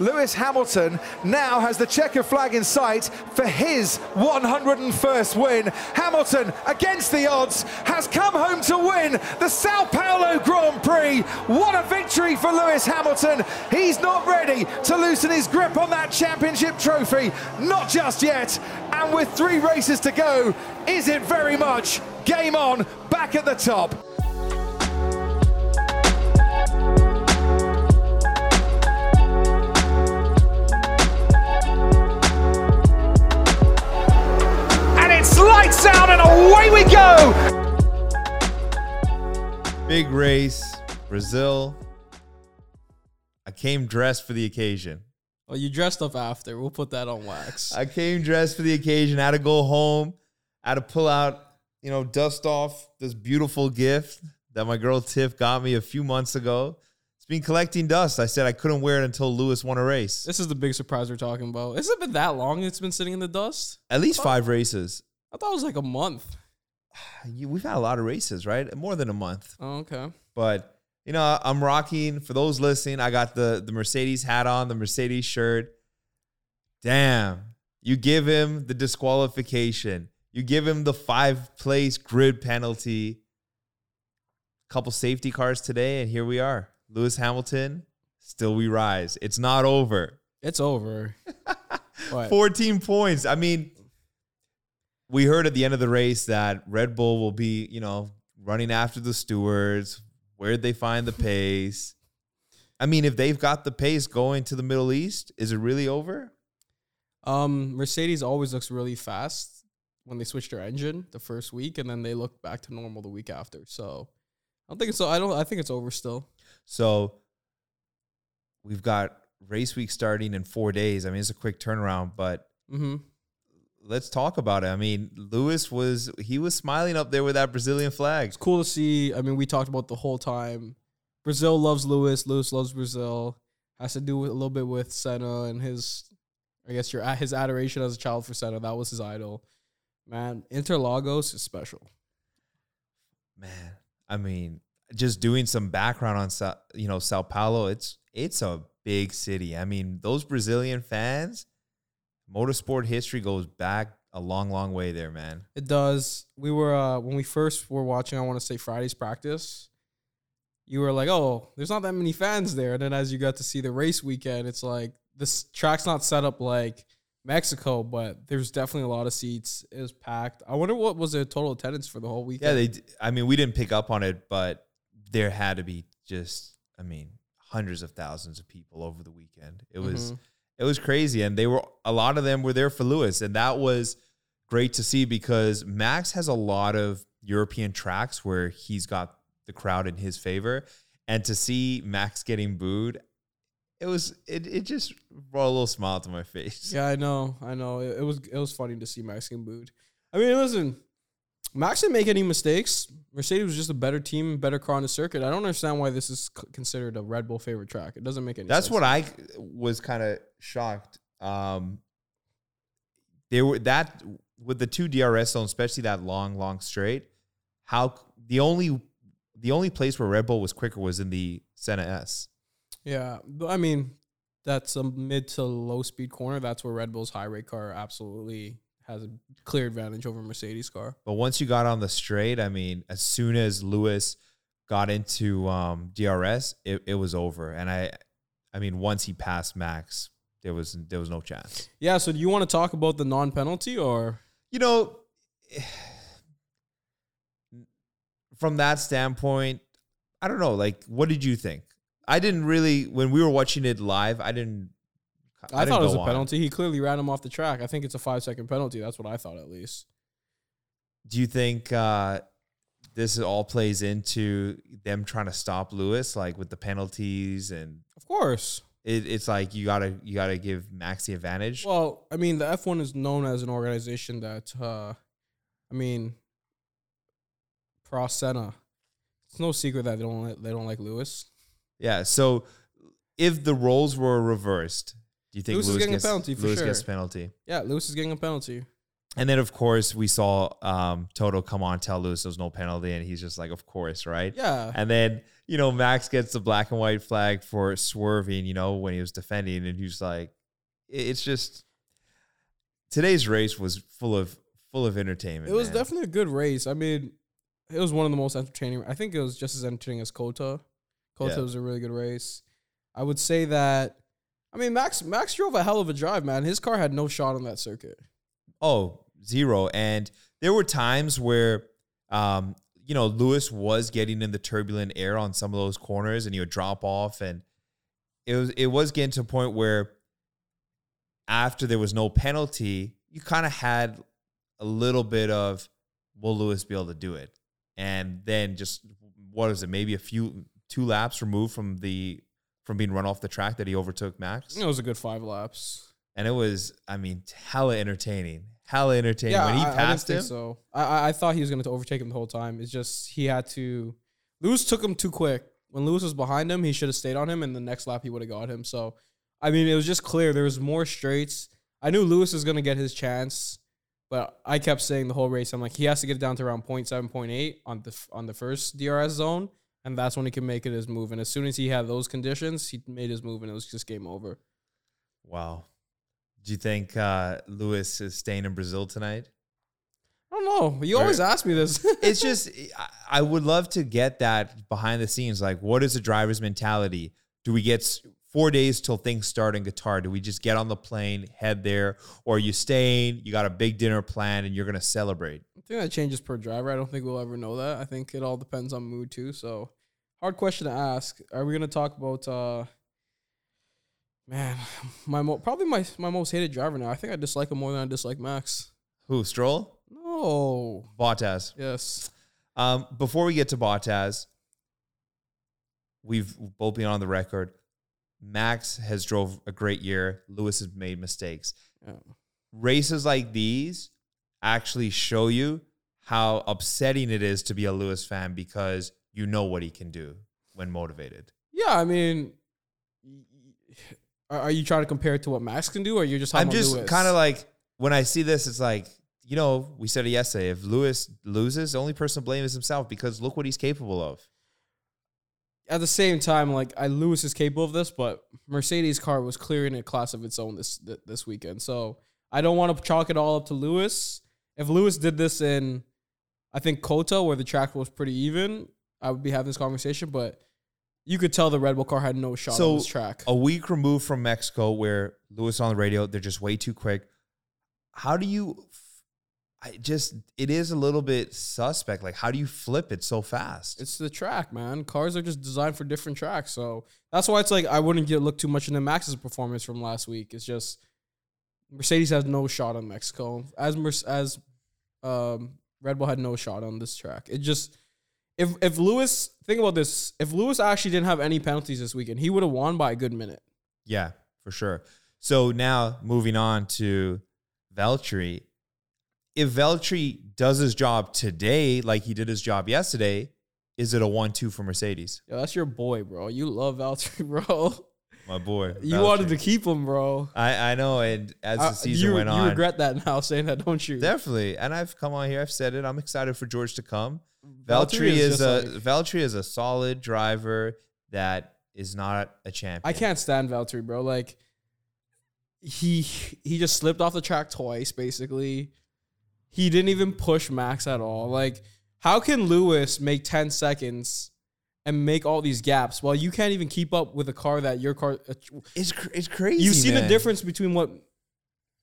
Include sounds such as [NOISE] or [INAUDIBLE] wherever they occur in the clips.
Lewis Hamilton now has the checker flag in sight for his 101st win. Hamilton, against the odds, has come home to win the Sao Paulo Grand Prix. What a victory for Lewis Hamilton. He's not ready to loosen his grip on that championship trophy, not just yet. And with three races to go, is it very much game on back at the top? Lights out and away we go! Big race, Brazil. I came dressed for the occasion. Oh, you dressed up after. We'll put that on wax. I came dressed for the occasion. I had to go home. I had to pull out, you know, dust off this beautiful gift that my girl Tiff got me a few months ago. It's been collecting dust. I said I couldn't wear it until Lewis won a race. This is the big surprise we're talking about. Has it been that long it's been sitting in the dust? At least five races. I thought it was like a month. [SIGHS] You- We've had a lot of races, right? More than a month. Oh, okay. But you know, I'm rocking for those listening. I got the the Mercedes hat on, the Mercedes shirt. Damn, you give him the disqualification. You give him the five place grid penalty. Couple safety cars today, and here we are. Lewis Hamilton, still we rise. It's not over. It's over. [LAUGHS] 14 points. I mean, we heard at the end of the race that Red Bull will be, you know, running after the stewards. Where'd they find the pace? I mean, if they've got the pace going to the Middle East, is it really over? Um, Mercedes always looks really fast when they switch their engine the first week, and then they look back to normal the week after. So I don't think. So I don't. I think it's over still. So we've got race week starting in four days. I mean, it's a quick turnaround, but Mm-hmm. Let's talk about it. I mean, Lewis was he was smiling up there with that Brazilian flag. It's cool to see. I mean, we talked about the whole time. Brazil loves Lewis. Lewis loves Brazil. Has to do with, a little bit with Senna and his, I guess your his adoration as a child for Senna. That was his idol. Man, Interlagos is special. man i mean just doing some background on Sa- you know sao paulo it's it's a big city i mean those brazilian fans motorsport history goes back a long long way there man It does. We were uh when we first were watching. I want to say Friday's practice. You were like, "Oh, there's not that many fans there." And then as you got to see the race weekend, it's like this track's not set up like Mexico, but there's definitely a lot of seats. It was packed. I wonder what was the total attendance for the whole weekend. yeah they d- i mean we didn't pick up on it but there had to be just i mean hundreds of thousands of people over the weekend it was Mhm. It was crazy and they were a lot of them were there for lewis and that was great to see because max has a lot of european tracks where he's got the crowd in his favor and to see max getting booed it was it, it just brought a little smile to my [LAUGHS] face Yeah, I know. I know. It, it was it was funny to see Max getting booed. I mean, listen, Max didn't make any mistakes. Mercedes was just a better team, better car on the circuit. I don't understand why this is c- considered a Red Bull favorite track. It doesn't make any That's sense. what I was kind of shocked. Um, they were that with the two DRS zones, especially that long, long straight. How the only the only place where Red Bull was quicker was in the Senna S. Yeah, but I mean, that's a mid to low speed corner. That's where Red Bull's high rake car absolutely has a clear advantage over Mercedes car. But once you got on the straight, I mean, as soon as Lewis got into um, DRS, it, it was over. And I, I mean, once he passed Max, there was there was no chance. Yeah. So do you want to talk about the non penalty or? you know, [SIGHS] from that standpoint, I don't know. Like, what did you think? I didn't really when we were watching it live. I didn't. I, didn't thought it was a on. penalty. He clearly ran him off the track. I think it's a five second penalty. That's what I thought at least. Do you think uh, this all plays into them trying to stop Lewis, like with the penalties and? Of course. It, it's like you gotta you gotta give Max the advantage. Well, I mean, the F1 is known as an organization that, uh, I mean, pro Senna. It's no secret that they don't they don't like Lewis. yeah. So if the roles were reversed, do you think Lewis Lewis, is getting a gets, penalty for Lewis sure. gets a penalty? Yeah, Lewis is getting a penalty. And then, of course, we saw um, Toto come on, tell Lewis there's no penalty, and he's just like, "Of course, right?" Yeah. And then you know, Max gets the black and white flag for swerving, you know, when he was defending, and he's like, it's just today's race was full of full of entertainment. It was man. definitely a good race. I mean, it was one of the most entertaining. I think it was just as entertaining as COTA. COTA Yeah. was a really good race. I would say that. I mean, Max Max drove a hell of a drive, man. His car had no shot on that circuit. Oh, zero. And there were times where, um, you know, Lewis was getting in the turbulent air on some of those corners, and he would drop off, and it was it was getting to a point where, after there was no penalty, you kind of had a little bit of, will Lewis be able to do it? And then just what is it? Maybe a few two laps removed from the from being run off the track that he overtook Max, It was a good five laps. and it was, I mean, hella entertaining, hella entertaining. when he I- I, passed didn't him, so. I- I I thought he was going to overtake him the whole time. It's just he had to. Lewis took him too quick. When Lewis was behind him, he should have stayed on him, and the next lap he would have got him. So, I mean, it was just clear there was more straights. I knew Lewis was going to get his chance, but I kept saying the whole race, I'm like, he has to get it down to around 0.7, 0.8 on the on the first DRS zone, and that's when he can make it his move. And as soon as he had those conditions, he made his move, and it was just game over. Wow. Do you think uh, Lewis is staying in Brazil tonight? I don't know. You Or- always ask me this. [LAUGHS] It's just, I- would love to get that behind the scenes. Like, what is the driver's mentality? Do we get four days till things start in Qatar? Do we just get on the plane, head there? Or are you staying? You got a big dinner planned and you're going to celebrate? I think that changes per driver. I don't think we'll ever know that. I think it all depends on mood too. So, hard question to ask. Are we gonna talk about? uh Man, [SIGHS] my mo- probably my my most hated driver now. I think I dislike him more than I dislike Max. Who, Stroll? No. Bottas. Yes. Um, before we get to Bottas, we've both been on the record. Max has drove a great year. Lewis has made mistakes. Races like these actually show you how upsetting it is to be a Lewis fan because you know what he can do when motivated. Yeah. I mean, y- y- are, are you trying to compare it to what Max can do, or you're just? I'm just kind of like when I see this, it's like you know we said it yesterday. If Lewis loses, the only person to blame is himself because look what he's capable of. at the same time, like I Lewis is capable of this, but Mercedes car was clearing a class of its own this this weekend. So I don't want to chalk it all up to Lewis. If Lewis did this in, I think COTA, where the track was pretty even, I would be having this conversation. But you could tell the Red Bull car had no shot So, on this track. a week removed from Mexico, where Lewis on the radio, they're just way too quick. How do you? I just it is a little bit suspect. Like, how do you flip it so fast? It's the track, man. Cars are just designed for different tracks, so that's why it's like I wouldn't get look too much into Max's performance from last week. It's just Mercedes has no shot on Mexico, as as um, Red Bull had no shot on this track. It just if if Lewis think about this, if Lewis actually didn't have any penalties this weekend, he would have won by a good minute. yeah, for sure. So now moving on to Valtteri. If Valtteri does his job today, like he did his job yesterday, is it a one-two for Mercedes? Yo, that's your boy, bro. You love Valtteri, [LAUGHS] bro. My boy, You wanted to keep him, bro. I I know, and as the season you, went on, you regret that now, [LAUGHS] saying that, don't you? Definitely. And I've come on here, I've said it. I'm excited for George to come. Valtteri Valtteri is, is a like- Valtteri is a solid driver that is not a champion. I can't stand Valtteri, bro. Like he he just slipped off the track twice, basically. He didn't even push Max at all. Like, how can Lewis make 10 seconds and make all these gaps while you can't even keep up with a car that your car uh, It's cr- it's crazy. you see the difference between what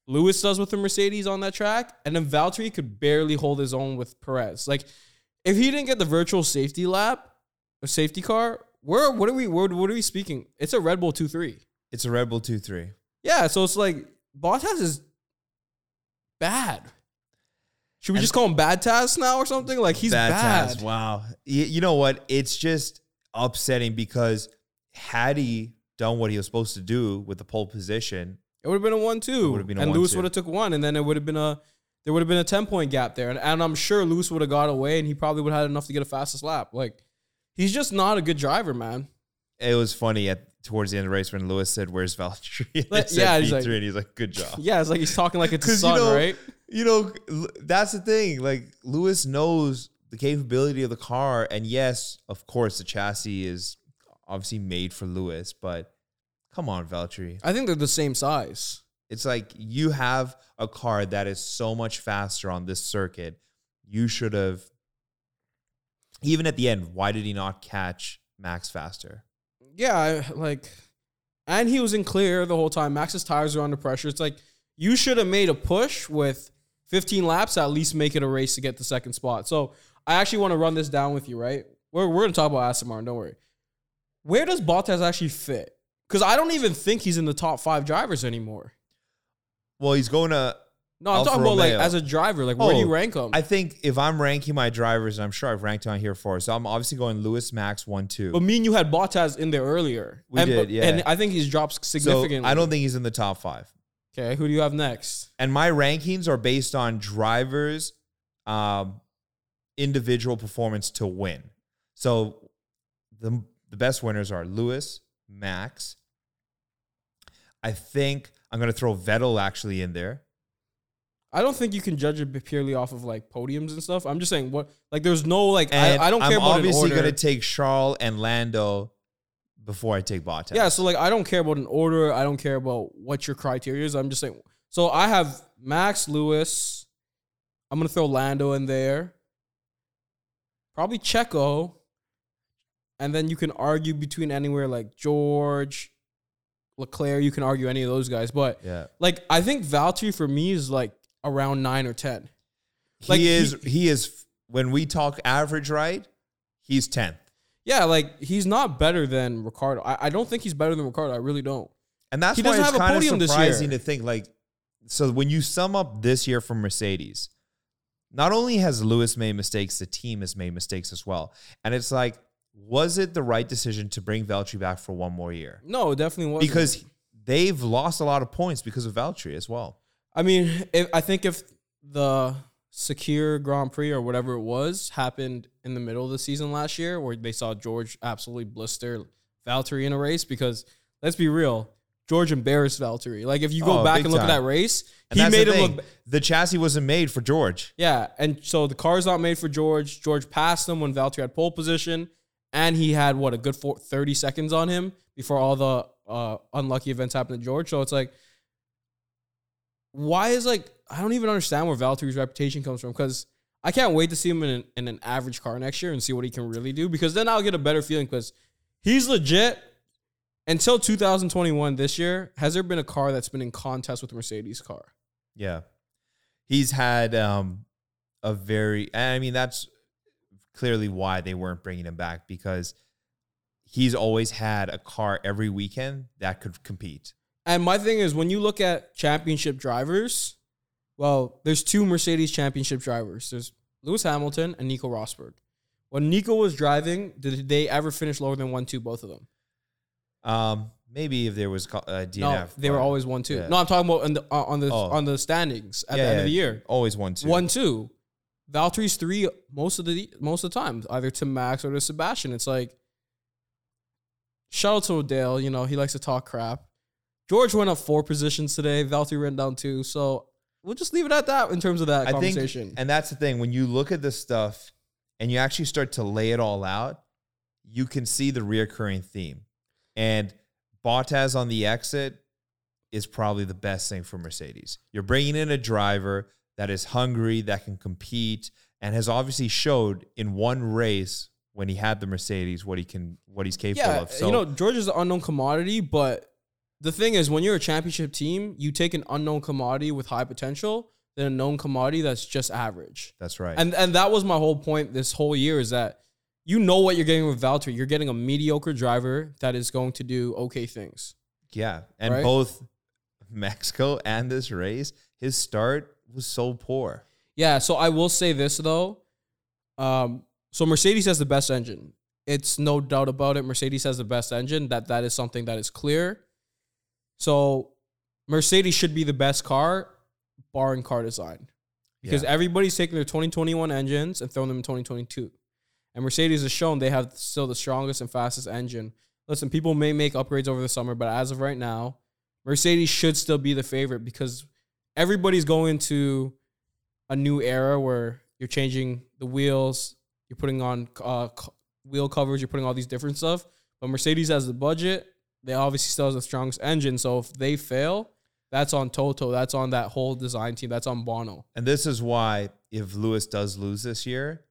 Lewis does with the Mercedes on that track, and then Valtteri could barely hold his own with Perez. Like, if he didn't get the virtual safety lap, a safety car, where what are we what, what are we speaking? It's a Red Bull two three. It's a Red Bull 2 3. Yeah, so it's like Bottas is bad. Should we And- just call him Bad Taz now or something? Like he's bad. Taz. Wow. You, you know what? It's just upsetting because had he done what he was supposed to do with the pole position, It would have been a one It two, would've been a and Lewis 1-2. would have took one, and then it would have been a there would have been a ten point gap there, and, and I'm sure Lewis would have got away, and he probably would have had enough to get a fastest lap. Like he's just not a good driver, man. it was funny at towards the end of the race when Lewis said, Where's Valtteri? [LAUGHS] Like, yeah, he's like- and he's like, Good job. [LAUGHS] Yeah, it's like he's talking like it's his [LAUGHS] 'Cause, you son, know, right? You know, that's the thing. Like Lewis knows the capability of the car. And yes, of course, the chassis is obviously made for Lewis, but come on, Valtteri. I think they're the same size. It's like you have a car that is so much faster on this circuit. You should have, even at the end, why did he not catch Max faster? Yeah, like, and he was in clear the whole time. Max's tires are under pressure. It's like you should have made a push with 15 laps, at least make it a race to get the second spot. So I actually want to run this down with you, right? We're, we're going to talk about Aston Martin, don't worry. Where does Bottas actually fit? Because I don't even think he's in the top five drivers anymore. Well, he's going to. No, I'm Alfa talking about like as a driver. Like, where do you Oh, rank him? I think if I'm ranking my drivers, and I'm sure I've ranked on here for, so I'm obviously going Lewis, Max, one, two. but me and you had Bottas in there earlier. We and, did, yeah. And I think he's dropped so significantly. I don't think he's in the top five. Okay, who do you have next? And my rankings are based on drivers' um, individual performance to win. So the the best winners are Lewis, Max. I think I'm going to throw Vettel actually in there. I don't think you can judge it purely off of like podiums and stuff. I'm just saying what like there's no like I, I don't care I'm about obviously an order. going to take Charles and Lando before I take Bottas. yeah, so like I don't care about an order. I don't care about what your criteria is. I'm just saying. So I have Max Lewis. I'm gonna throw Lando in there. Probably Checo. And then you can argue between anywhere like George, Leclerc. You can argue any of those guys, but yeah. like I think Valtteri for me is like around nine or ten. Like, he is he, is when we talk average right, he's 10th. Yeah, like he's not better than Ricciardo. I, I don't think he's better than Ricciardo. I really don't. And that's He why it's have kind of surprising to think like so when you sum up this year from Mercedes, not only has Lewis made mistakes, the team has made mistakes as well. And it's like, was it the right decision to bring Valtteri back for one more year? No, it definitely was Because they've lost a lot of points because of Valtteri as well. I mean, if, I think if the Sakhir Grand Prix or whatever it was happened in the middle of the season last year, where they saw George absolutely blister Valtteri in a race, because let's be real, George embarrassed Valtteri. Like if you go Oh, back and look at that race, And he made him look. The chassis wasn't made for George. Yeah, and so the car's not made for George. George passed him when Valtteri had pole position, and he had what a good four, 30 seconds on him before all the uh, unlucky events happened to George. So it's like, why is like I don't even understand where Valtteri's reputation comes from because I can't wait to see him in an, in an average car next year and see what he can really do because then I'll get a better feeling because he's legit. Until 2021, this year, has there been a car that's been in contest with Mercedes car? Yeah. He's had um a very and I mean that's clearly why they weren't bringing him back because he's always had a car every weekend that could compete. And my thing is, when you look at championship drivers, well, there's two Mercedes championship drivers. There's Lewis Hamilton and Nico Rosberg. When Nico was driving, did they ever finish lower than one two? Both of them. Um maybe if there was a uh, DNF. No, they were always one two. Yeah. No, I'm talking about on the uh, on the Oh. on the standings at Yeah, the end yeah, of the year. Always one two. One two. Valtteri's three most of the most of the time, either to Max or to Sebastian. It's like shout out to Dale. You know he likes to talk crap. George went up four positions today. Valtteri ran down two. So we'll just leave it at that in terms of that I think conversation. and that's the thing when you look at this stuff and you actually start to lay it all out, you can see the reoccurring theme. And Bottas on the exit is probably the best thing for Mercedes. You're bringing in a driver that is hungry, that can compete, and has obviously showed in one race when he had the Mercedes what he can, what he's capable yeah, of. So you know George is an unknown commodity, but the thing is, when you're a championship team, you take an unknown commodity with high potential than a known commodity that's just average. that's right. And and that was my whole point this whole year is that you know what you're getting with Valtteri. You're getting a mediocre driver that is going to do okay things. yeah, and Right? both Mexico and this race, his start was so poor. Yeah, so I will say this though. Um, so Mercedes has the best engine. It's no doubt about it. Mercedes has the best engine. That that is something that is clear. So Mercedes should be the best car, barring car design. Because Yeah. everybody's taking their 2021 engines and throwing them in 2022. And Mercedes has shown they have still the strongest and fastest engine. Listen, people may make upgrades over the summer, but as of right now, Mercedes should still be the favorite because everybody's going to a new era where you're changing the wheels, you're putting on uh, wheel covers, you're putting all these different stuff. But Mercedes has the budget. They obviously still has the strongest engine. So if they fail, that's on Toto. That's on that whole design team. That's on Bono. And this is why if Lewis does lose this year,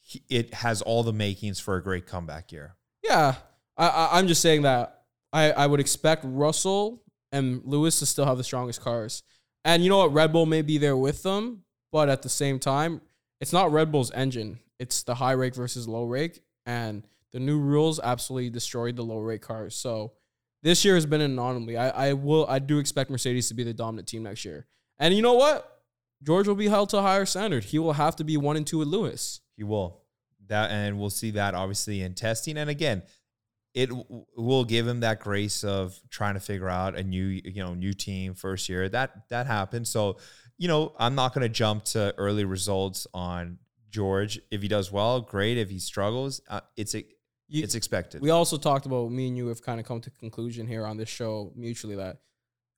he, it has all the makings for a great comeback year. Yeah, I, I, I'm just saying that I, I would expect Russell and Lewis to still have the strongest cars. And you know what? Red Bull may be there with them, but at the same time, it's not Red Bull's engine. It's the high rake versus low rake. And the new rules absolutely destroyed the low rake cars. So this year has been an anomaly. I, I will I do expect Mercedes to be the dominant team next year. And you know what? George will be held to a higher standard. He will have to be one and two with Lewis. He will that, and we'll see that obviously in testing. And again, it w- will give him that grace of trying to figure out a new, you know, new team first year. That that happens. So, you know, I'm not going to jump to early results on George. If he does well, great. If he struggles, uh, it's a, You- it's expected. We also talked about me and you have kind of come to a conclusion here on this show mutually that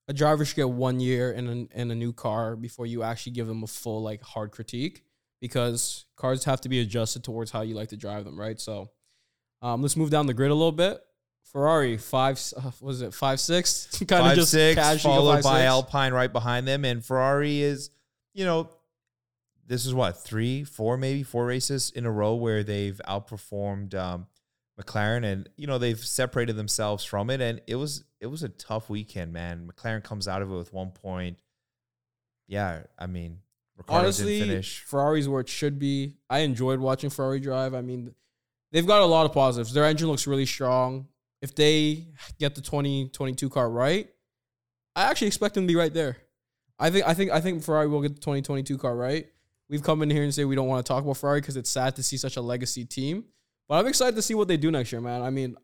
a driver should get one year in a, in a new car before you actually give them a full like hard critique because cars have to be adjusted towards how you like to drive them, right? So um, let's move down the grid a little bit. Ferrari five, uh, was it five six? [LAUGHS] kind of just six, followed five, by six. Alpine right behind them, and Ferrari is, you know, this is what three, four, maybe four races in a row where they've outperformed um, McLaren, and you know they've separated themselves from it, and it was it was a tough weekend, man. McLaren comes out of it with one point. Yeah, I mean, Ricciardo Honestly. Ferrari's where it should be. I enjoyed watching Ferrari drive. I mean, they've got a lot of positives. Their engine looks really strong. If they get the 2022 car right, I actually expect them to be right there. I think I think I think Ferrari will get the 2022 car right. We've come in here and say we don't want to talk about Ferrari because it's sad to see such a legacy team. But I'm excited to see what they do next year, man. I mean,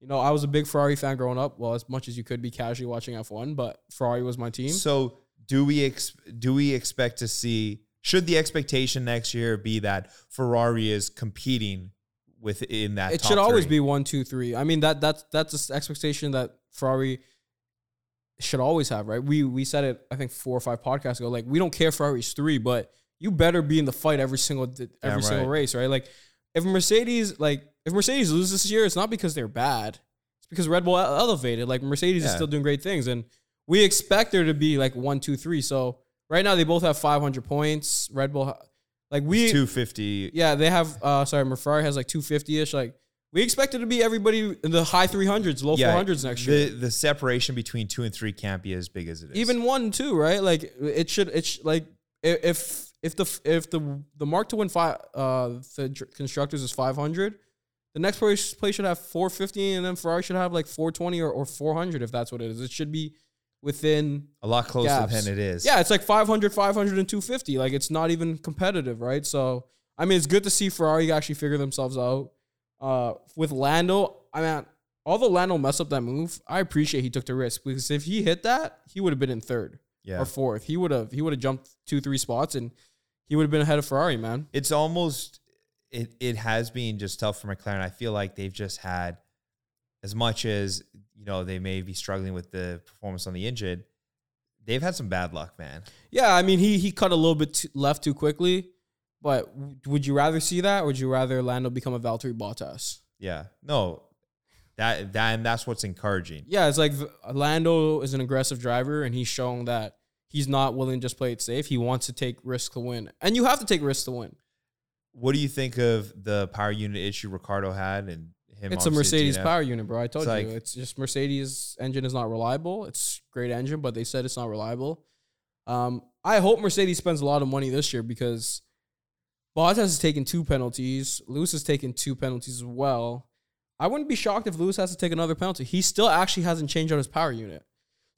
you know, I was a big Ferrari fan growing up. Well, as much as you could be casually watching F1, but Ferrari was my team. So do we ex- do we expect to see? Should the expectation next year be that Ferrari is competing within that? it should always three? be one, two, three. I mean that that's that's the expectation that Ferrari should always have, right? We we said it I think four or five podcasts ago. Like we don't care if Ferrari's three, but you better be in the fight every single every Damn single race, right? Like if Mercedes like if Mercedes loses this year, it's not because they're bad. It's because Red Bull elevated. Like Mercedes is still doing great things, and we expect there to be like one, two, three. So right now they both have 500 points. Red Bull, like we two fifty. yeah, they have. Uh, sorry, Ferrari has like 250 ish. Like we expect it to be everybody in the high 300s, low 400s next the, year. The separation between two and three can't be as big as it is. Even one two, right? Like it should. It's sh- like if if the if the the mark to win five uh the constructors is 500. The next place, place should have 450, and then Ferrari should have like 420 or, or 400 if that's what it is. It should be within a lot closer gaps. than it is. Yeah, it's like 500, 500, and 250. Like it's not even competitive, right? So, I mean, it's good to see Ferrari actually figure themselves out. Uh, with Lando, I mean, although Lando messed up that move, I appreciate he took the risk because if he hit that, he would have been in third yeah. or fourth. He would have he would have jumped two, three spots and he would have been ahead of Ferrari, man. It's almost it. It has been just tough for McLaren. I feel like they've just had as much as you know they may be struggling with the performance on the engine. They've had some bad luck, man. Yeah, I mean, he he cut a little bit too, left too quickly. But would you rather see that, or would you rather Lando become a Valtteri Bottas? Yeah, no, that that and that's what's encouraging. Yeah, it's like Lando is an aggressive driver, and he's showing that he's not willing to just play it safe. He wants to take risks to win, and you have to take risks to win. What do you think of the power unit issue Ricciardo had and him? It's a Mercedes power unit, bro. I told It's you, like- it's just Mercedes engine is not reliable. It's great engine, but they said it's not reliable. Um, I hope Mercedes spends a lot of money this year because Bottas has taken two penalties. Lewis has taken two penalties as well. I wouldn't be shocked if Lewis has to take another penalty. He still actually hasn't changed out his power unit.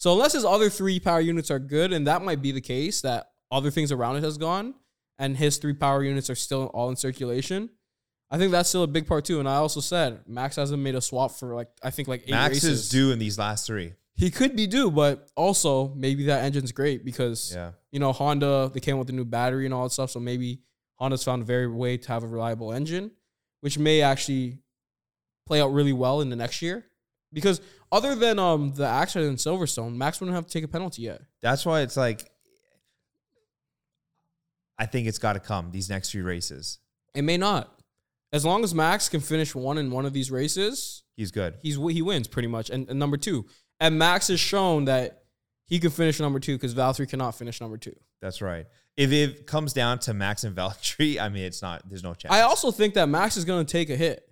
So unless his other three power units are good, and that might be the case, that other things around it has gone, and his three power units are still all in circulation. I think that's still a big part too. And I also said Max hasn't made a swap for like I think like eight Max races. is due in these last three. He could be due, but also maybe that engine's great because Yeah, you know Honda they came with a new battery and all that stuff. So maybe Honda's found a very way to have a reliable engine, which may actually play out really well in the next year. Because other than um the accident in Silverstone, Max wouldn't have to take a penalty yet. that's why it's like. I think it's got to come these next few races. It may not. As long as Max can finish one in one of these races, He's good. he's he wins pretty much. And, and number two, and Max has shown that he can finish number two because Valtteri cannot finish number two. That's right. If it comes down to Max and Valtteri, I mean, it's not. There's no chance. I also think that Max is going to take a hit.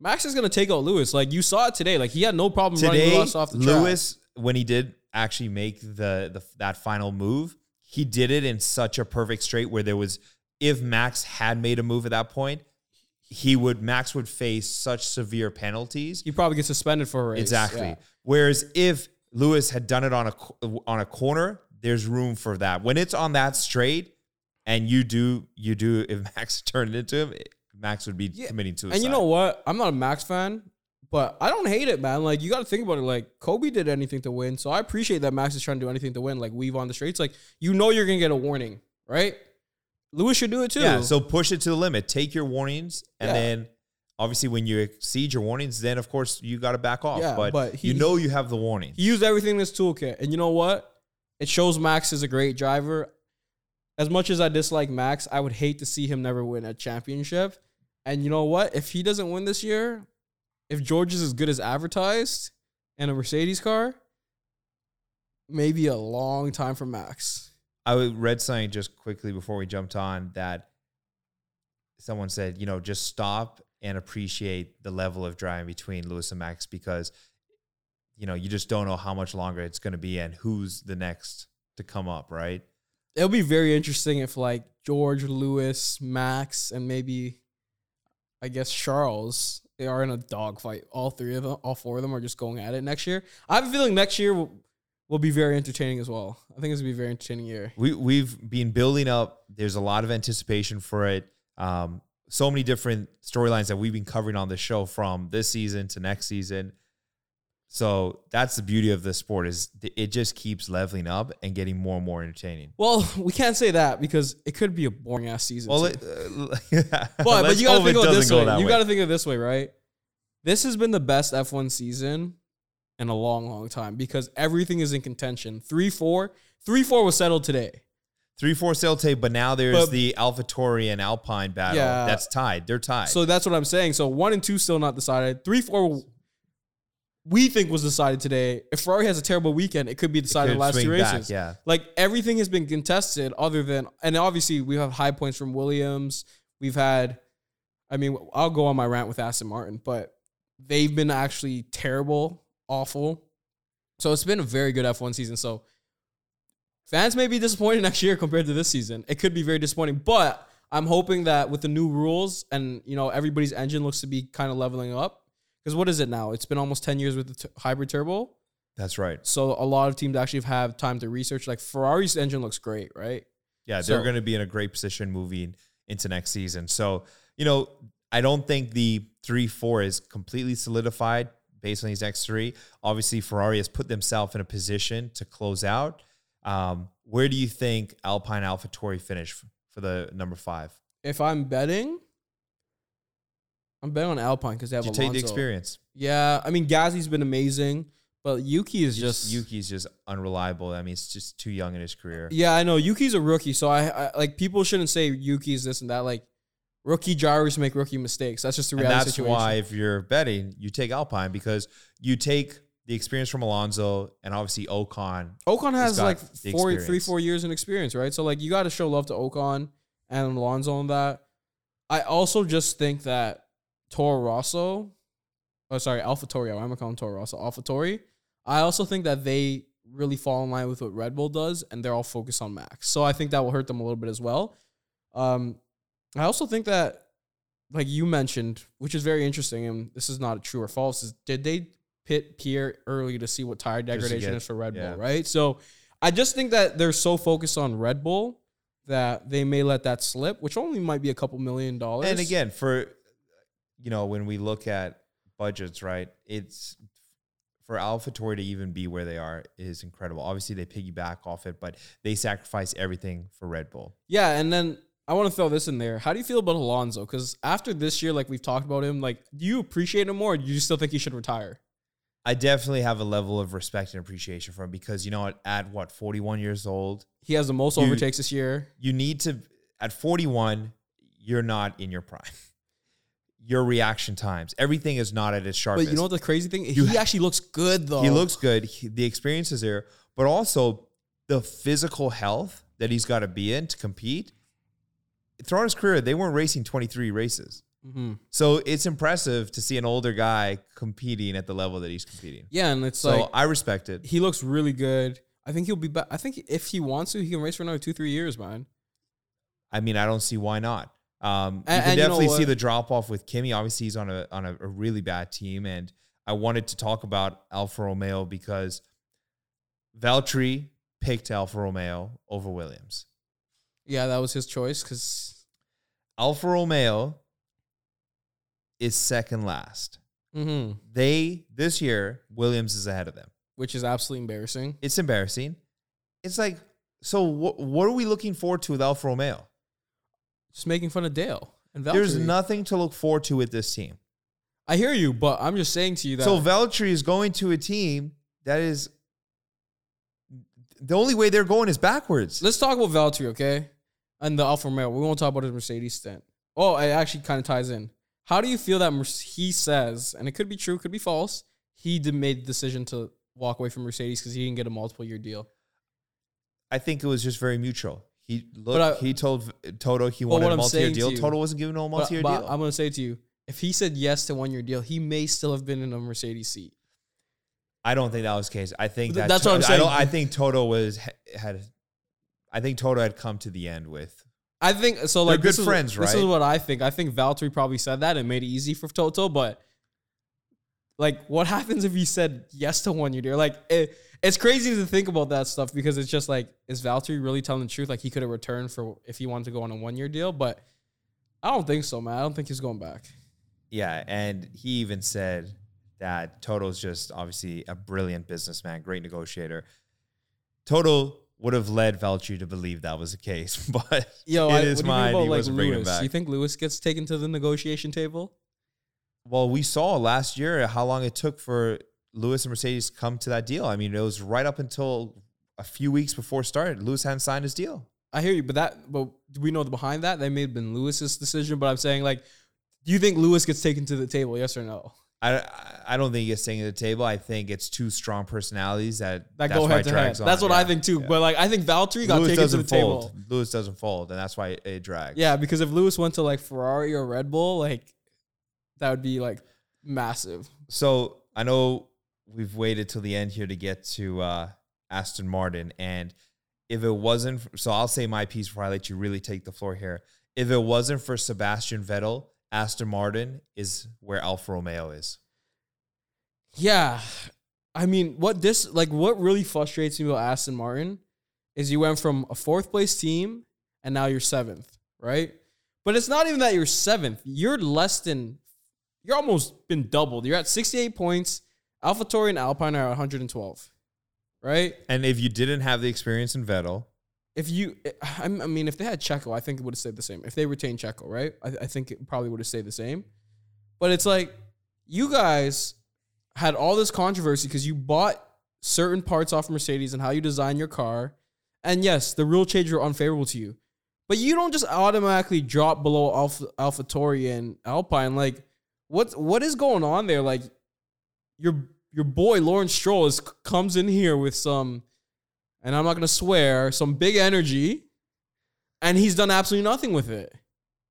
Max is going to take out Lewis. Like you saw it today. Like he had no problem running Lewis off the track. Lewis, when he did actually make the, the that final move, he did it in such a perfect straight where there was, if Max had made a move at that point, he would Max would face such severe penalties. he probably gets suspended for a race. Exactly. Yeah. Whereas if Lewis had done it on a on a corner, there's room for that. When it's on that straight, and you do you do if [LAUGHS] Max turned it into him, Max would be Yeah. committing suicide. And you know what? I'm not a Max fan, but I don't hate it, man. Like you got to think about it. Like Kobe did anything to win, so I appreciate that Max is trying to do anything to win. Like weave on the streets. Like you know you're gonna get a warning, right? Lewis should do it too. Yeah, so push it to the limit. Take your warnings, and Yeah. then obviously when you exceed your warnings, then of course you got to back off. Yeah, but, but he- you know you have the warning. he used everything in his toolkit, and you know what? It shows Max is a great driver. As much as I dislike Max, I would hate to see him never win a championship. And you know what? If he doesn't win this year, if George is as good as advertised and a Mercedes car, maybe a long time for Max. I read something just quickly before we jumped on that someone said, you know, just stop and appreciate the level of driving between Lewis and Max because, you know, you just don't know how much longer it's going to be and who's the next to come up, right? It'll be very interesting if like George, Lewis, Max, and maybe I guess Charles they are in a dogfight. All three of them, all four of them are just going at it next year. I have a feeling next year will, will be very entertaining as well. I think it's gonna be a very entertaining year. We we've been building up. There's a lot of anticipation for it. Um, so many different storylines that we've been covering on the show from this season to next season. So that's the beauty of this sport is it just keeps leveling up and getting more and more entertaining. Well, [LAUGHS] we can't say that because it could be a boring ass season. Well, it, uh, [LAUGHS] but but you gotta think of it this go way. You way. gotta think of it this way, right? This has been the best F1 season in a long, long time because everything is in contention. Three, four, three, four was settled today. Three four sail tape, but now there's But- the AlphaTauri and Alpine battle. Yeah. That's tied. They're tied. So that's what I'm saying. So one and two still not decided. Three, four, we think was decided today. If Ferrari has a terrible weekend, it could be decided in could the last two swing back, races. yeah. Like everything has been contested, other than and obviously we have high points from Williams. We've had, I mean, I'll go on my rant with Aston Martin, but they've been actually terrible, awful. So it's been a very good F1 season. So fans may be disappointed [LAUGHS] next year compared to this season. It could be very disappointing, but I'm hoping that with the new rules and you know everybody's engine looks to be kind of leveling up. Because what is it now? It's been almost 10 years with the t- hybrid turbo. that's right. So a lot of teams actually have time to research. Like Ferrari's engine looks great, right? Yeah, they're going to be in a great position moving into next season. So, you know, I don't think the 3 4 is completely solidified based on these next three. Obviously, Ferrari has put themselves in a position to close out. Um, where do you think Alpine AlphaTauri finish for the number five? If I'm betting, I'm betting on Alpine because they have you take the experience? Yeah, I mean Gazzy's been amazing, but Yuki is Just just Yuki's just unreliable. I mean, it's just too young in his career. Yeah, I know Yuki's a rookie, so I, I like people shouldn't say Yuki's this and that. Like rookie drivers make rookie mistakes. That's just the And reality that's situation. why, if you're betting, you take Alpine because you take the experience from Alonso and obviously Ocon. Ocon has like the four, three, four years in experience, right? So like you got to show love to Ocon and Alonso on that. I also just think that Toro Rosso, oh sorry, AlphaTauri, why am I calling Toro Rosso? AlphaTauri. I also think that they really fall in line with what Red Bull does, and they're all focused on Max. So I think that will hurt them a little bit as well. Um, I also think that, like you mentioned, which is very interesting, and this is not true or false, is did they pit Pierre early to see what tire degradation get- is for Red yeah. Bull, right? So I just think that they're so focused on Red Bull that they may let that slip, which only might be a couple million dollars. And again, for you know, when we look at budgets, right? It's for AlphaTauri to even be where they are is incredible. Obviously, they piggyback off it, but they sacrifice everything for Red Bull. yeah, and then I want to throw this in there. How do you feel about Alonso? Because after this year, like we've talked about him, like do you appreciate him more? Or do you still think he should retire? I definitely have a level of respect and appreciation for him because you know what? At what forty one years old, He has the most You- overtakes this year. you need to at 41 you're not in your prime. [LAUGHS] Your reaction times, everything is not at its sharpest. But you know what the crazy thing? You he actually looks good though. he looks good. He, the experience is there, but also the physical health that he's got to be in to compete. Throughout his career, they weren't racing 23 races. hmm So it's impressive to see an older guy competing at the level that he's competing. Yeah, and it's So like I respect it. he looks really good. I think he'll be back. I think if he wants to, he can race for another two, three years, man. I mean, I don't see why not. Um, you And- can and you know definitely see the drop off with Kimi. Obviously, he's on a on a, a really bad team, and I wanted to talk about Alfa Romeo because Valtteri picked Alfa Romeo over Williams. Yeah, that was his choice because Alfa Romeo is second last. hmm They this year Williams is ahead of them. which is absolutely embarrassing. It's embarrassing. It's like so. What what are we looking forward to with Alfa Romeo? Just making fun of Dale and Valtteri. There's nothing to look forward to with this team. I hear you, but I'm just saying to you that So Valtteri is going to a team that is the only way they're going is backwards. let's talk about Valtteri, okay? And the Alfa Romeo. We won't talk about his Mercedes stint. Oh, it actually kind of ties in. How do you feel that he says, and it could be true, could be false, he made the decision to walk away from Mercedes because he didn't get a multiple year deal? I think it was just very mutual. He look, I- he told Toto he wanted a multi-year deal. you- Toto wasn't giving no But, multi-year but deal. I'm going to say to you, if he said yes to one year deal, he may still have been in a Mercedes seat. I don't think that was the case. I think Th- that that's what I'm I don't. saying. I think Toto was had. I think Toto had come to the end with. I think so. Like good this is- friends, This is what I think. I think Valtteri probably said that and made it easy for Toto. But like, what happens if he said yes to one year deal? Like, it, it's crazy to think about that stuff because it's just like, is Valtteri really telling the truth? Like, he could have returned for if he wanted to go on a one year deal, but I don't think so, man. I don't think he's going back. Yeah, and he even said that Toto's just obviously a brilliant businessman, great negotiator. Toto would have led Valtteri to believe that was the case, [LAUGHS] but Yo, in his what you think mind, about he like wasn't bringing him back. You think Lewis gets taken to the negotiation table? Well, we saw last year how long it took for Lewis and Mercedes come to that deal. I mean, it was right up until a few weeks before start. Lewis hadn't signed his deal. I hear you, but that, but do we know behind that? That may have been Lewis's decision, but I'm saying like, do you think Lewis gets taken to the table? Yes or no? I, I don't think he gets taken to the table. I think it's two strong personalities that That that's go head to head. drags That's on. what I think too. yeah. But like, I think Valtteri got Lewis taken to the fold. table. Lewis doesn't fold, and that's why it drags. Yeah, because if Lewis went to like Ferrari or Red Bull, like that would be like massive. So I know we've waited till the end here to get to uh, Aston Martin, and if it wasn't, for, so I'll say my piece before I let you really take the floor here. If it wasn't for Sebastian Vettel, Aston Martin is where Alfa Romeo is. Yeah, I mean, what this like what really frustrates me about Aston Martin is you went from a fourth place team and now you're seventh, right? But it's not even that you're seventh. You're less than. You're almost been doubled. You're at 68 points. AlphaTauri and Alpine are 112, right? And if you didn't have the experience in Vettel, if you, I mean, if they had Checo, I think it would have stayed the same. If they retained Checo, right? I, I think it probably would have stayed the same. But it's like you guys had all this controversy because you bought certain parts off Mercedes and how you design your car. And yes, the rule changes were unfavorable to you. But you don't just automatically drop below Alpha AlphaTauri and Alpine. Like, what what is going on there? Like, your your boy Lawrence Stroll is comes in here with some and I'm not gonna swear, some big energy, and he's done absolutely nothing with it.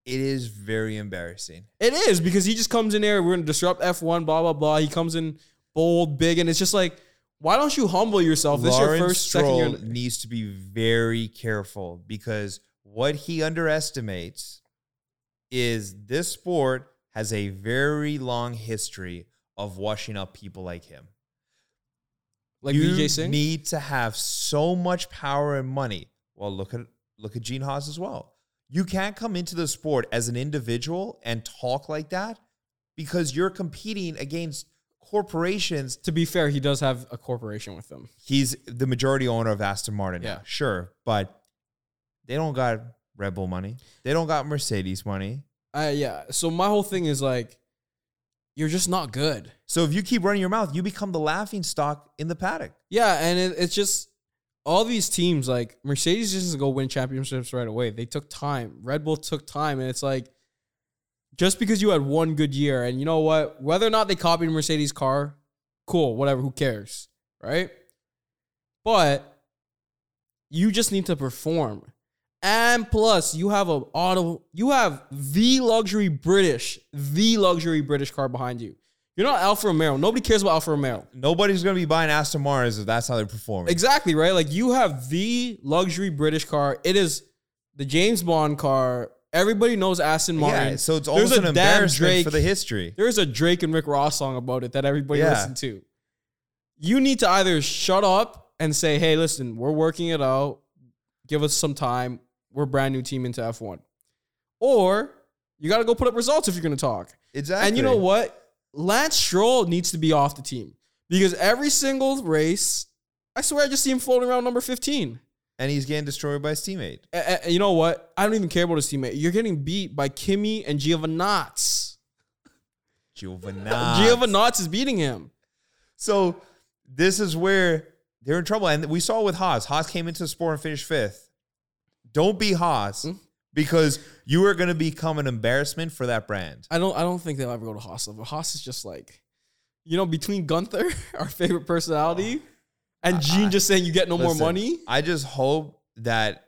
it is very embarrassing. It is because he just comes in there, we're gonna disrupt F1, blah blah blah. He comes in bold, big, and it's just like, why don't you humble yourself? This is your Lawrence first, second Stroll year. needs to be very careful because what he underestimates is this sport has a very long history of washing up people like him. Like you VJ Singh. need to have so much power and money. Well, look at look at Gene Haas as well. You can't come into the sport as an individual and talk like that because you're competing against corporations to be fair, he does have a corporation with them. he's the majority owner of Aston Martin. Yeah. sure, but they don't got Red Bull money. They don't got Mercedes money. Uh, yeah. So my whole thing is like, you're just not good. So if you keep running your mouth, you become the laughing stock in the paddock. Yeah, and it, it's just all these teams like Mercedes just doesn't go win championships right away. They took time. Red Bull took time, and it's like just because you had one good year, and you know what, whether or not they copied Mercedes car, cool, whatever, who cares, right? But you just need to perform. And plus, you have a auto, you have the luxury British, the luxury British car behind you. You're not Alfa Romeo. Nobody cares about Alfa Romeo. Nobody's gonna be buying Aston Martins if that's how they're performing. Exactly, right? Like you have the luxury British car. It is the James Bond car. Everybody knows Aston Martin. Yeah, so it's almost a an damn embarrassment Drake- for the history. There's a Drake and Rick Ross song about it that everybody Yeah. listened to. You need to either shut up and say, "Hey, listen, we're working it out. Give us some time. We're a brand new team into F1," or you got to go put up results if you're going to talk. Exactly. And you know what? Lance Stroll needs to be off the team because every single race, I swear, I just see him floating around number 15. And he's getting destroyed by his teammate. A- a- you know what? I don't even care about his teammate. You're getting beat by Kimi and Giovinazzi. Giovinazzi. Giovinazzi is beating him. So this is where they're in trouble. And we saw with Haas. Haas came into the sport and finished fifth. Don't be Haas Hmm? because you are going to become an embarrassment for that brand. I don't. I don't think they'll ever go to Haas level. Haas is just like, you know, between Gunther, [LAUGHS] our favorite personality, [SIGHS] and Gene just saying you get no more money. I just hope that,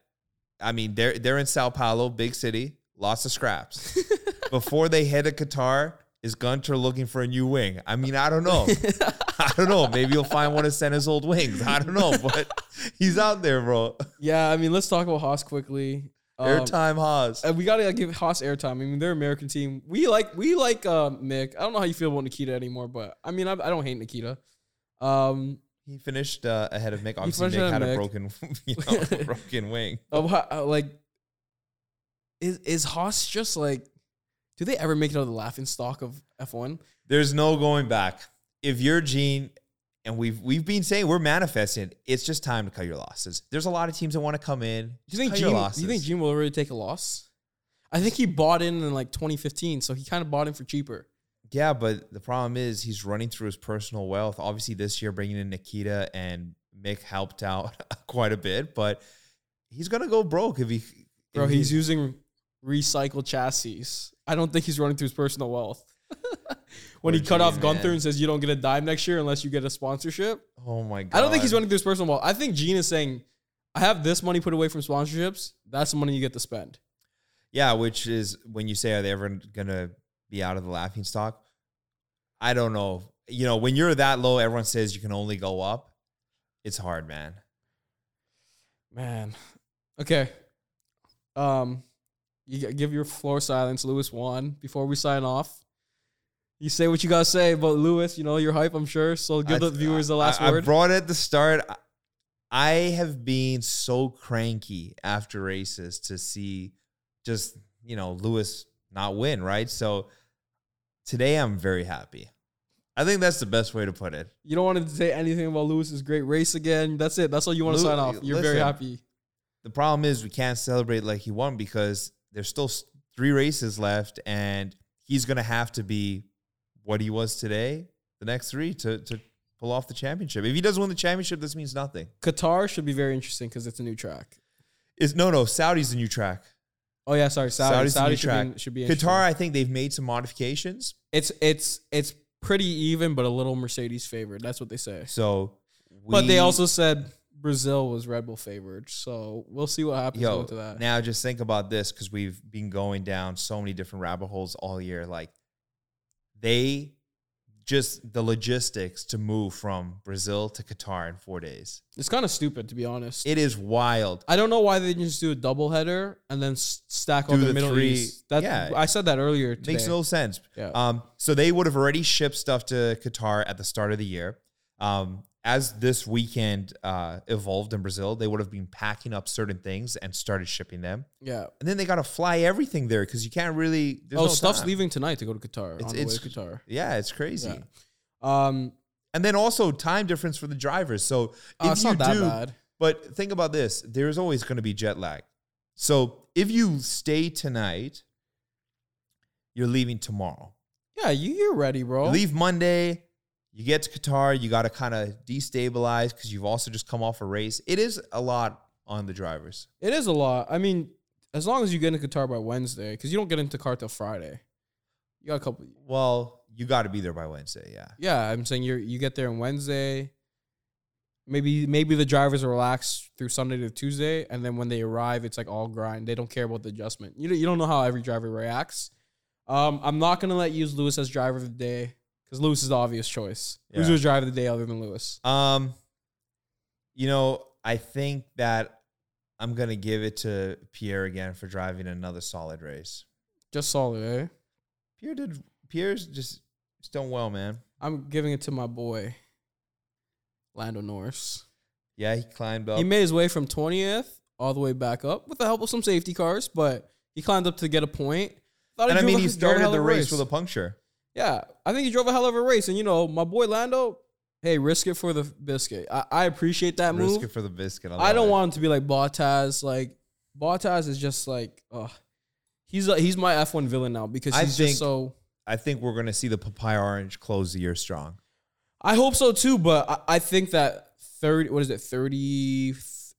I mean, they're, they're in Sao Paulo, big city, lots of scraps. [LAUGHS] Before they head to Qatar, is Gunter looking for a new wing? I mean, I don't know. [LAUGHS] I don't know. Maybe he'll find one of Senna's old wings. I don't know, but [LAUGHS] he's out there, bro. Yeah, I mean, let's talk about Haas quickly. Um, Airtime Haas. And we gotta give Haas airtime. I mean, they're American team. We like we like uh, Mick. I don't know how you feel about Nikita anymore, but I mean, I, I don't hate Nikita. Um, He finished uh, ahead of Mick. Obviously, Mick had of [LAUGHS] a broken, you know, broken wing. uh, like, is is Haas just like? Do they ever make it out of the laughing stock of F one? There's no going back. If you're Gene, and we've we've been saying we're manifesting, it's just time to cut your losses. There's a lot of teams that want to come in. Do you think Gene? Do you think Gene will really take a loss? I think he bought in in like 2015, so he kind of bought in for cheaper. Yeah, but the problem is he's running through his personal wealth. Obviously, this year bringing in Nikita and Mick helped out [LAUGHS] quite a bit, but he's gonna go broke if he. Bro, if he's he- using recycled chassis. I don't think he's running through his personal wealth. [LAUGHS] when he cut off Gunther and says you don't get a dime next year unless you get a sponsorship. Oh my god! I don't think he's running through his personal wealth. I think Gene is saying, I have this money put away from sponsorships. That's the money you get to spend. Yeah, which is when you say, are they ever gonna be out of the laughing stock? I don't know. You know, when you're that low, everyone says you can only go up. It's hard, man. Man. Okay. Um, you give your floor silence, Lewis one, before we sign off. You say what you gotta say about Lewis. You know your hype, I'm sure. So give the I- viewers the last I, I brought it at the start. I- I have been so cranky after races to see just, you know, Lewis not win, right? So today I'm very happy. I think that's the best way to put it. You don't want to say anything about Lewis's great race again. That's it. That's all you want to sign off. You're very happy. The problem is we can't celebrate like he won because there's still three races left and he's going to have to be what he was today, the next three to, to pull off the championship. If he doesn't win the championship, this means nothing. Qatar should be very interesting because it's a new track. Is no, no, Saudi's the new track. Oh yeah, sorry, Saudi. Saudi's Saudi new should track. be, should be. Qatar, I think they've made some modifications. It's it's it's pretty even, but a little Mercedes favored. That's what they say. So, we, but they also said Brazil was Red Bull favored. So we'll see what happens yo to that. now just think about this because we've been going down so many different rabbit holes all year. Like they just the logistics to move from Brazil to Qatar in four days. it's kind of stupid to be honest. It is wild. I don't know why they didn't just do a double header and then stack Do the, the Middle three- East. That, yeah. I said that earlier today. Makes no sense. Yeah. Um, so they would have already shipped stuff to Qatar at the start of the year. Um, as this weekend uh, evolved in Brazil, they would have been packing up certain things and started shipping them. yeah. And then they got to fly everything there because you can't really. oh, no stuff's time. leaving tonight to go to Qatar. It's- on the way it's- to Qatar. Yeah, it's crazy. Yeah. Um, And then also time difference for the drivers. So if it's you not that do, bad. but think about this: there's always going to be jet lag. So if you stay tonight, you're leaving tomorrow. Yeah, you, you're ready, bro. You leave Monday, you get to Qatar, you got to kind of destabilize because you've also just come off a race. It is a lot on the drivers. It is a lot. I mean, as long as you get into Qatar by Wednesday, because you don't get into Qatar till Friday. You got a couple. Well, you got to be there by Wednesday. Yeah. Yeah, I'm saying you are you get there on Wednesday. Maybe maybe the drivers relax through Sunday to Tuesday, and then when they arrive, it's like all grind. They don't care about the adjustment. You don't- you don't know how every driver reacts. Um, I'm not gonna let you use Lewis as driver of the day because Lewis is the obvious choice. Who's Yeah. your driver of the day other than Lewis? Um, you know, I think that I'm gonna give it to Pierre again for driving another solid race. Just solid, eh? Pierre did. Pierre's just he's done well, man. I'm giving it to my boy, Lando Norris. Yeah, he climbed up. He made his way from 20th all the way back up with the help of some safety cars, but he climbed up to get a point. Thought and I mean, he started the race with a puncture. Yeah, I think he drove a hell of a race, and you know, my boy Lando, hey, risk it for the biscuit. I, I appreciate that Risk move. Risk it for the biscuit. I love don't it. want him to be like Bottas. Like Bottas is just like, uh he's a, he's my F1 villain now because I he's think- just so. I think we're gonna see the papaya orange close the year strong. I hope so too, but I, I think that thirty. What is it? Thirty.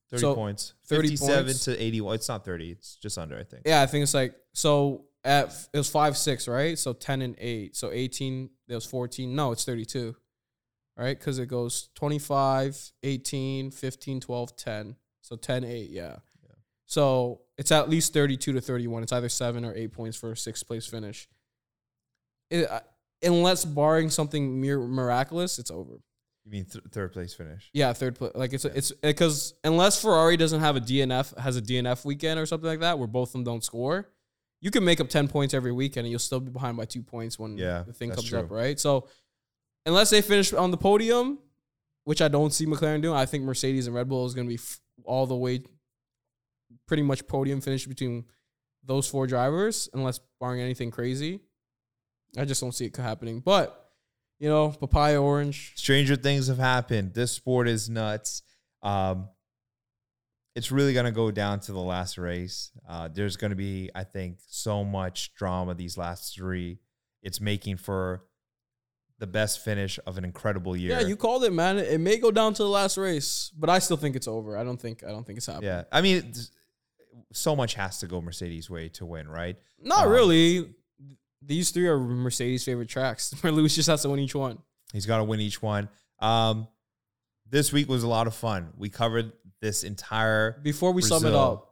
Thirty so- points. 30 Fifty-seven points. to eighty-one. It's not thirty. It's just under. I think. Yeah, I think it's like so. At it was five six, right? So ten and eight. So eighteen. There was fourteen. No, it's thirty two. Right? Because it goes 25, 18, 15, 12, 10. So 10, 8, yeah. So it's at least 32 to 31. It's either seven or eight points for a sixth place finish. It, uh, unless barring something mir- miraculous, it's over. You mean th- third place finish? Yeah, third place. Like it's it's because unless Ferrari doesn't have a DNF has a DNF weekend or something like that, where both of them don't score, you can make up ten points every weekend and you'll still be behind by two points when Yeah, the thing comes true. up, right? So unless they finish on the podium, which I don't see McLaren doing, I think Mercedes and Red Bull is going to be f- all the way, pretty much podium finish between those four drivers, unless barring anything crazy. I just don't see it happening, but. You know, papaya orange. Stranger things have happened. This sport is nuts. Um, it's really gonna go down to the last race. Uh, there's gonna be, I think, so much drama these last three. It's making for the best finish of an incredible year. Yeah, you called it, man. It may go down to the last race, but I still think it's over. I don't think I don't think it's happening. Yeah, I mean, so much has to go Mercedes' way to win, right? Not Um, really. These three are Mercedes' favorite tracks. [LAUGHS] Lewis just has to win each one. He's got to win each one. Um, this week was a lot of fun. We covered this entire. Before we sum it up,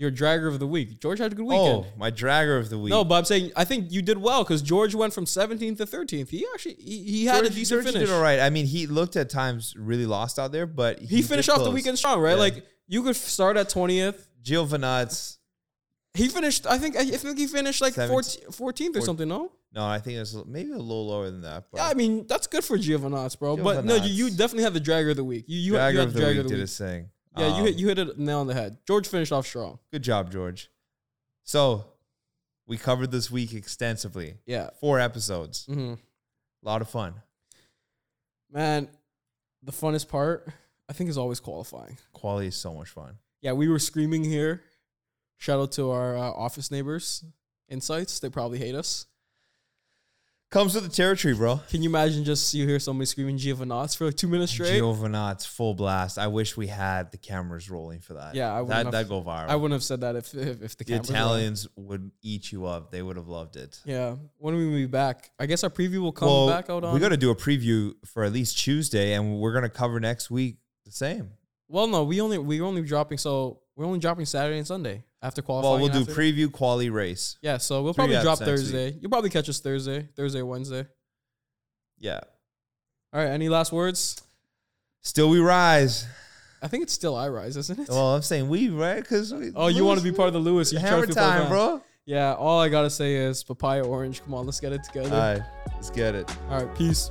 your dragger of the week. George had a good oh, weekend. Oh, my dragger of the week. no, but I'm saying I think you did well because George went from 17th to 13th. He actually he, he had a George- decent George finish. Did all right. I mean, he looked at times really lost out there, but he, He finished off the weekend strong, right? Yeah. Like you could start at 20th. Giovinazzi. He finished. I think. I think he finished like 17th. 14th, 14th or something. No. No, I think it's maybe a little lower than that. But Yeah, I mean that's good for Giovinazzi, bro. But no, you, you definitely have the dragger of the week. You you, dragger you had of the the dragger week of the did week. his thing. Yeah, you Um, hit you hit it nail on the head. George finished off strong. Good job, George. So, we covered this week extensively. Yeah. Four episodes. hmm A lot of fun. Man, the funnest part I think is always qualifying. Quality is so much fun. Yeah, we were screaming here. Shout out to our uh, office neighbors. Insights, they probably hate us. Comes with the territory, bro. Can you imagine just you hear somebody screaming Giovinazzi for like two minutes straight? Giovinazzi full blast. I wish we had the cameras rolling for that. Yeah, I wouldn't that have- that go viral. I wouldn't have said that if [LAUGHS] if, if the, the cameras were. Italians would eat you up. They would have loved it. Yeah, when we be back? I guess our preview will come well, back out on. we got to do a preview for at least Tuesday, and we're gonna cover next week the same. Well, no, we only we only dropping so we're only dropping Saturday and Sunday after qualifying. Well, we'll do after- preview quality race. Yeah, so we'll probably drop Thursday. You'll probably catch us Thursday, Thursday, Wednesday. Yeah. All right. Any last words? Still we rise. I think it's still I rise, isn't it? Well, I'm saying we right because oh, you want to be part of the Lewis? You hammer feel part of time, bro. Yeah. All I gotta say is papaya orange. Come on, let's get it together. All right, let's get it. all right. Peace.